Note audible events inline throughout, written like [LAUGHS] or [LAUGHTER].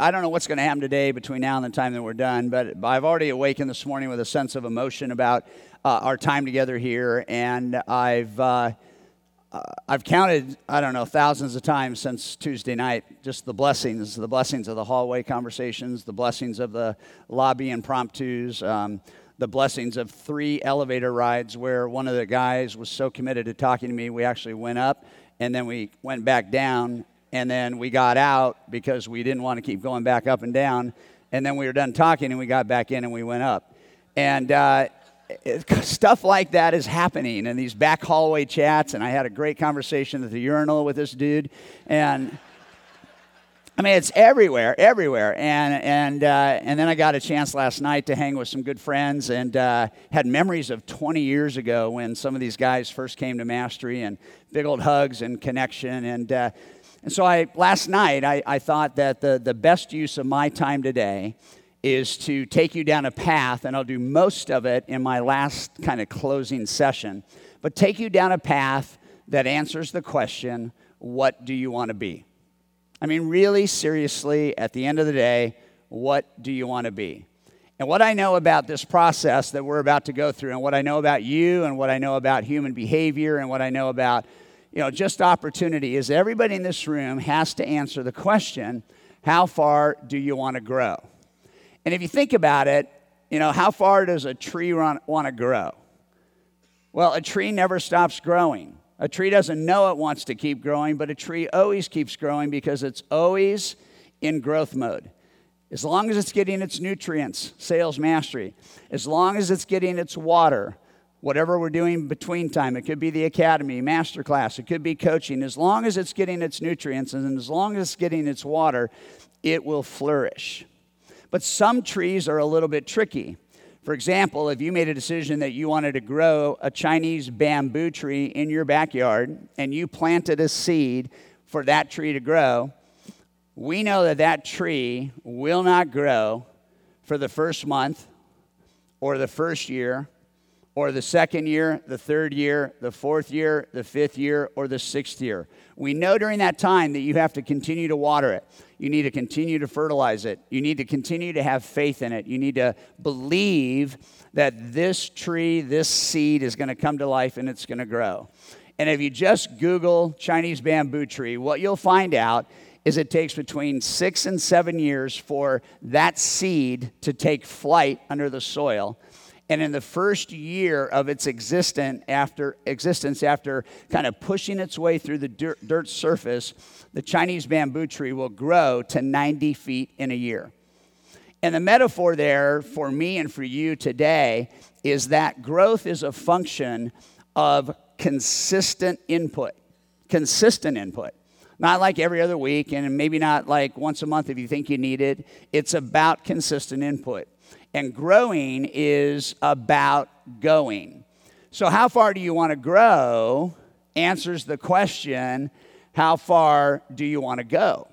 I don't know what's going to happen today between now and the time that we're done, but I've already awakened this morning with a sense of emotion about uh, our time together here, and I've uh, uh, I've counted I don't know thousands of times since Tuesday night just the blessings, the blessings of the hallway conversations, the blessings of the lobby impromptus. Um, the blessings of three elevator rides where one of the guys was so committed to talking to me, we actually went up and then we went back down and then we got out because we didn't want to keep going back up and down. And then we were done talking and we got back in and we went up. And uh, [LAUGHS] stuff like that is happening in these back hallway chats. And I had a great conversation at the urinal with this dude. And I mean, it's everywhere, everywhere. And, and, uh, and then I got a chance last night to hang with some good friends and uh, had memories of 20 years ago when some of these guys first came to Mastery and big old hugs and connection. And, uh, and so I, last night, I, I thought that the, the best use of my time today is to take you down a path, and I'll do most of it in my last kind of closing session, but take you down a path that answers the question what do you want to be? I mean, really, seriously, at the end of the day, what do you want to be? And what I know about this process that we're about to go through, and what I know about you, and what I know about human behavior, and what I know about you know, just opportunity is everybody in this room has to answer the question how far do you want to grow? And if you think about it, you know, how far does a tree want to grow? Well, a tree never stops growing. A tree doesn't know it wants to keep growing, but a tree always keeps growing because it's always in growth mode. As long as it's getting its nutrients, sales mastery, as long as it's getting its water, whatever we're doing between time, it could be the academy, master class, it could be coaching, as long as it's getting its nutrients and as long as it's getting its water, it will flourish. But some trees are a little bit tricky. For example, if you made a decision that you wanted to grow a Chinese bamboo tree in your backyard and you planted a seed for that tree to grow, we know that that tree will not grow for the first month or the first year or the second year, the third year, the fourth year, the fifth year, or the sixth year. We know during that time that you have to continue to water it. You need to continue to fertilize it. You need to continue to have faith in it. You need to believe that this tree, this seed is going to come to life and it's going to grow. And if you just Google Chinese bamboo tree, what you'll find out is it takes between six and seven years for that seed to take flight under the soil and in the first year of its existence after, existence, after kind of pushing its way through the dirt, dirt surface, the Chinese bamboo tree will grow to 90 feet in a year. And the metaphor there for me and for you today is that growth is a function of consistent input. Consistent input. Not like every other week, and maybe not like once a month if you think you need it. It's about consistent input. And growing is about going. So, how far do you want to grow? Answers the question, how far do you want to go?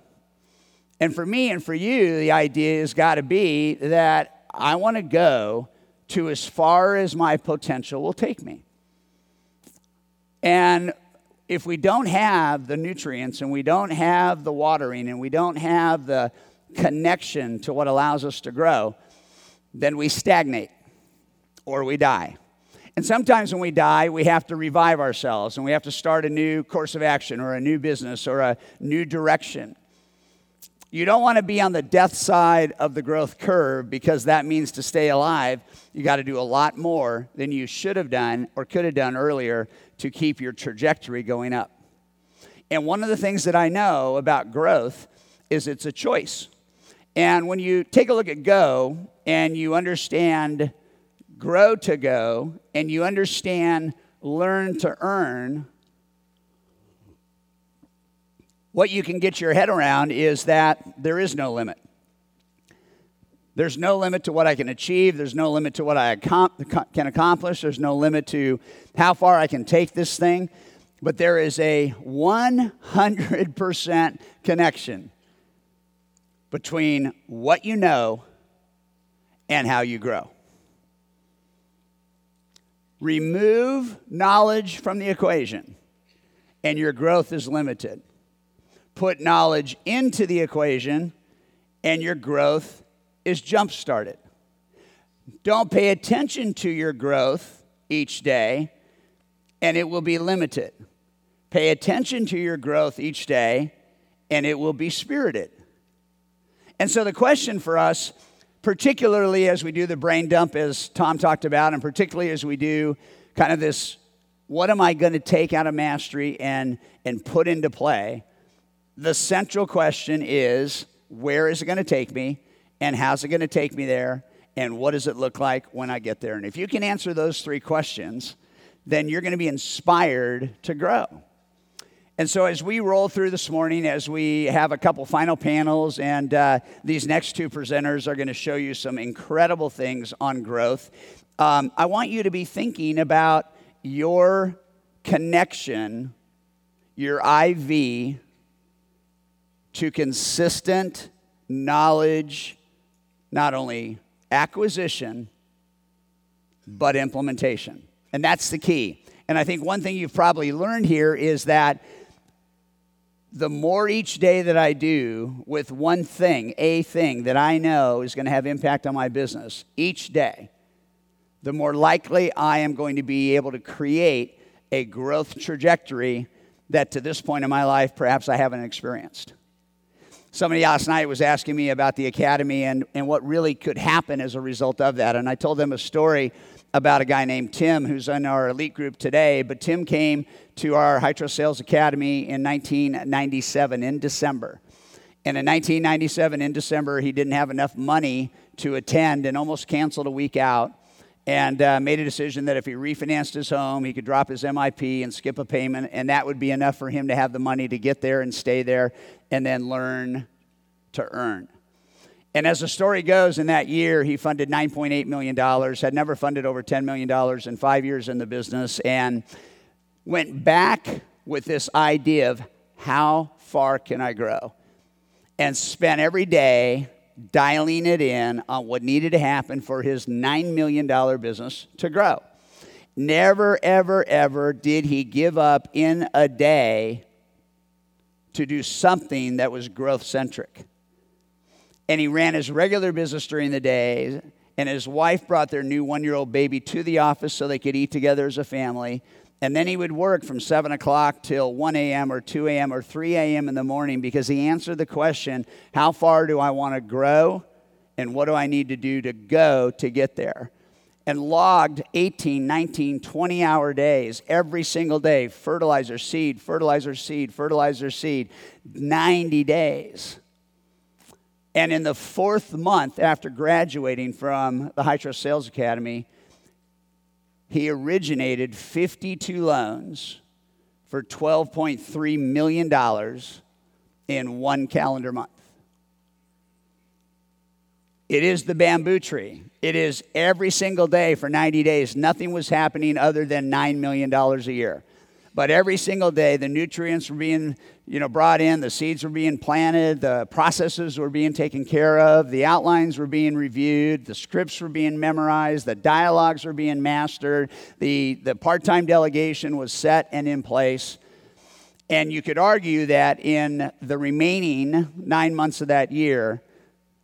And for me and for you, the idea has got to be that I want to go to as far as my potential will take me. And if we don't have the nutrients and we don't have the watering and we don't have the connection to what allows us to grow, then we stagnate or we die. And sometimes when we die, we have to revive ourselves and we have to start a new course of action or a new business or a new direction. You don't want to be on the death side of the growth curve because that means to stay alive, you got to do a lot more than you should have done or could have done earlier to keep your trajectory going up. And one of the things that I know about growth is it's a choice. And when you take a look at Go and you understand grow to go and you understand learn to earn, what you can get your head around is that there is no limit. There's no limit to what I can achieve. There's no limit to what I can accomplish. There's no limit to how far I can take this thing. But there is a 100% connection between what you know and how you grow. Remove knowledge from the equation, and your growth is limited. Put knowledge into the equation, and your growth is jump started. Don't pay attention to your growth each day, and it will be limited. Pay attention to your growth each day, and it will be spirited. And so, the question for us, particularly as we do the brain dump, as Tom talked about, and particularly as we do kind of this what am I going to take out of mastery and, and put into play? The central question is where is it going to take me? and how's it going to take me there and what does it look like when I get there? And if you can answer those three questions, then you're going to be inspired to grow. And so, as we roll through this morning, as we have a couple final panels, and uh, these next two presenters are going to show you some incredible things on growth, um, I want you to be thinking about your connection, your IV, to consistent knowledge not only acquisition, but implementation. And that's the key. And I think one thing you've probably learned here is that the more each day that I do with one thing, a thing that I know is going to have impact on my business each day, the more likely I am going to be able to create a growth trajectory that to this point in my life perhaps I haven't experienced. Somebody last night was asking me about the academy and, and what really could happen as a result of that. And I told them a story about a guy named Tim who's in our elite group today. But Tim came to our Trust Sales Academy in 1997 in December. And in 1997, in December, he didn't have enough money to attend and almost canceled a week out and uh, made a decision that if he refinanced his home, he could drop his MIP and skip a payment, and that would be enough for him to have the money to get there and stay there and then learn to earn. And as the story goes, in that year, he funded $9.8 million, had never funded over $10 million in five years in the business, and went back with this idea of how far can I grow? And spent every day dialing it in on what needed to happen for his $9 million business to grow. Never, ever, ever did he give up in a day to do something that was growth centric. And he ran his regular business during the day, and his wife brought their new one year old baby to the office so they could eat together as a family. And then he would work from 7 o'clock till 1 a.m. or 2 a.m. or 3 a.m. in the morning because he answered the question how far do I want to grow and what do I need to do to go to get there? and logged 18, 19, 20 hour days every single day fertilizer, seed, fertilizer, seed, fertilizer, seed, 90 days. And in the fourth month after graduating from the High Trust Sales Academy, he originated 52 loans for $12.3 million in one calendar month. It is the bamboo tree. It is every single day for 90 days. Nothing was happening other than $9 million a year. But every single day, the nutrients were being you know, brought in, the seeds were being planted, the processes were being taken care of, the outlines were being reviewed, the scripts were being memorized, the dialogues were being mastered, the, the part time delegation was set and in place. And you could argue that in the remaining nine months of that year,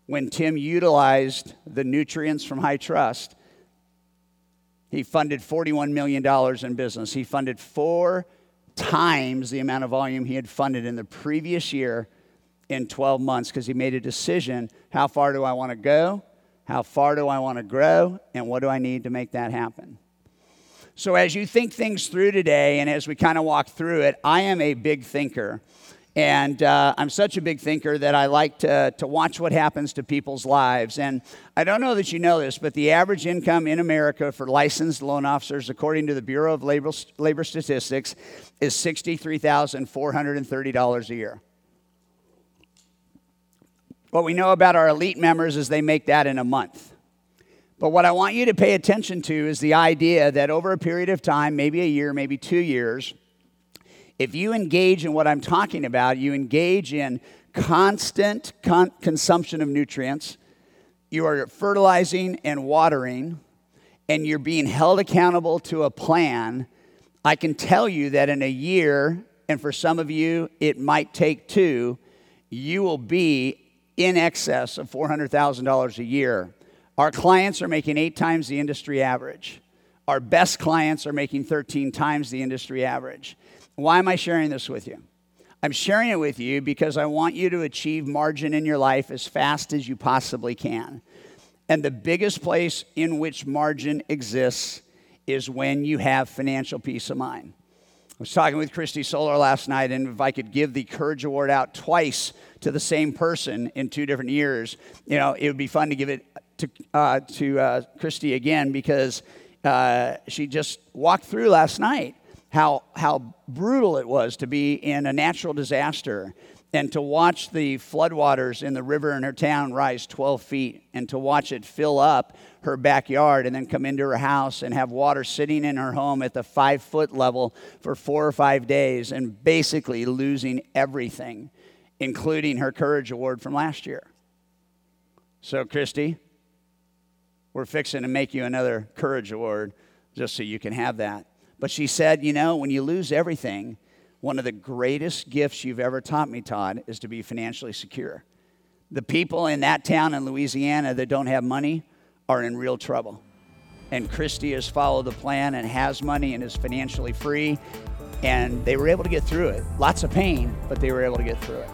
when Tim utilized the nutrients from High Trust, he funded $41 million in business. He funded four times the amount of volume he had funded in the previous year in 12 months because he made a decision how far do I want to go? How far do I want to grow? And what do I need to make that happen? So, as you think things through today and as we kind of walk through it, I am a big thinker. And uh, I'm such a big thinker that I like to, to watch what happens to people's lives. And I don't know that you know this, but the average income in America for licensed loan officers, according to the Bureau of Labor, Labor Statistics, is $63,430 a year. What we know about our elite members is they make that in a month. But what I want you to pay attention to is the idea that over a period of time, maybe a year, maybe two years, if you engage in what I'm talking about, you engage in constant con- consumption of nutrients, you are fertilizing and watering, and you're being held accountable to a plan, I can tell you that in a year, and for some of you, it might take two, you will be in excess of $400,000 a year. Our clients are making eight times the industry average. Our best clients are making 13 times the industry average. Why am I sharing this with you? I'm sharing it with you because I want you to achieve margin in your life as fast as you possibly can. And the biggest place in which margin exists is when you have financial peace of mind. I was talking with Christy Solar last night, and if I could give the Courage Award out twice to the same person in two different years, you know, it would be fun to give it to, uh, to uh, Christy again because uh, she just walked through last night how, how brutal it was to be in a natural disaster and to watch the floodwaters in the river in her town rise 12 feet and to watch it fill up her backyard and then come into her house and have water sitting in her home at the five foot level for four or five days and basically losing everything, including her Courage Award from last year. So, Christy, we're fixing to make you another Courage Award just so you can have that. But she said, you know, when you lose everything, one of the greatest gifts you've ever taught me, Todd, is to be financially secure. The people in that town in Louisiana that don't have money are in real trouble. And Christy has followed the plan and has money and is financially free. And they were able to get through it. Lots of pain, but they were able to get through it.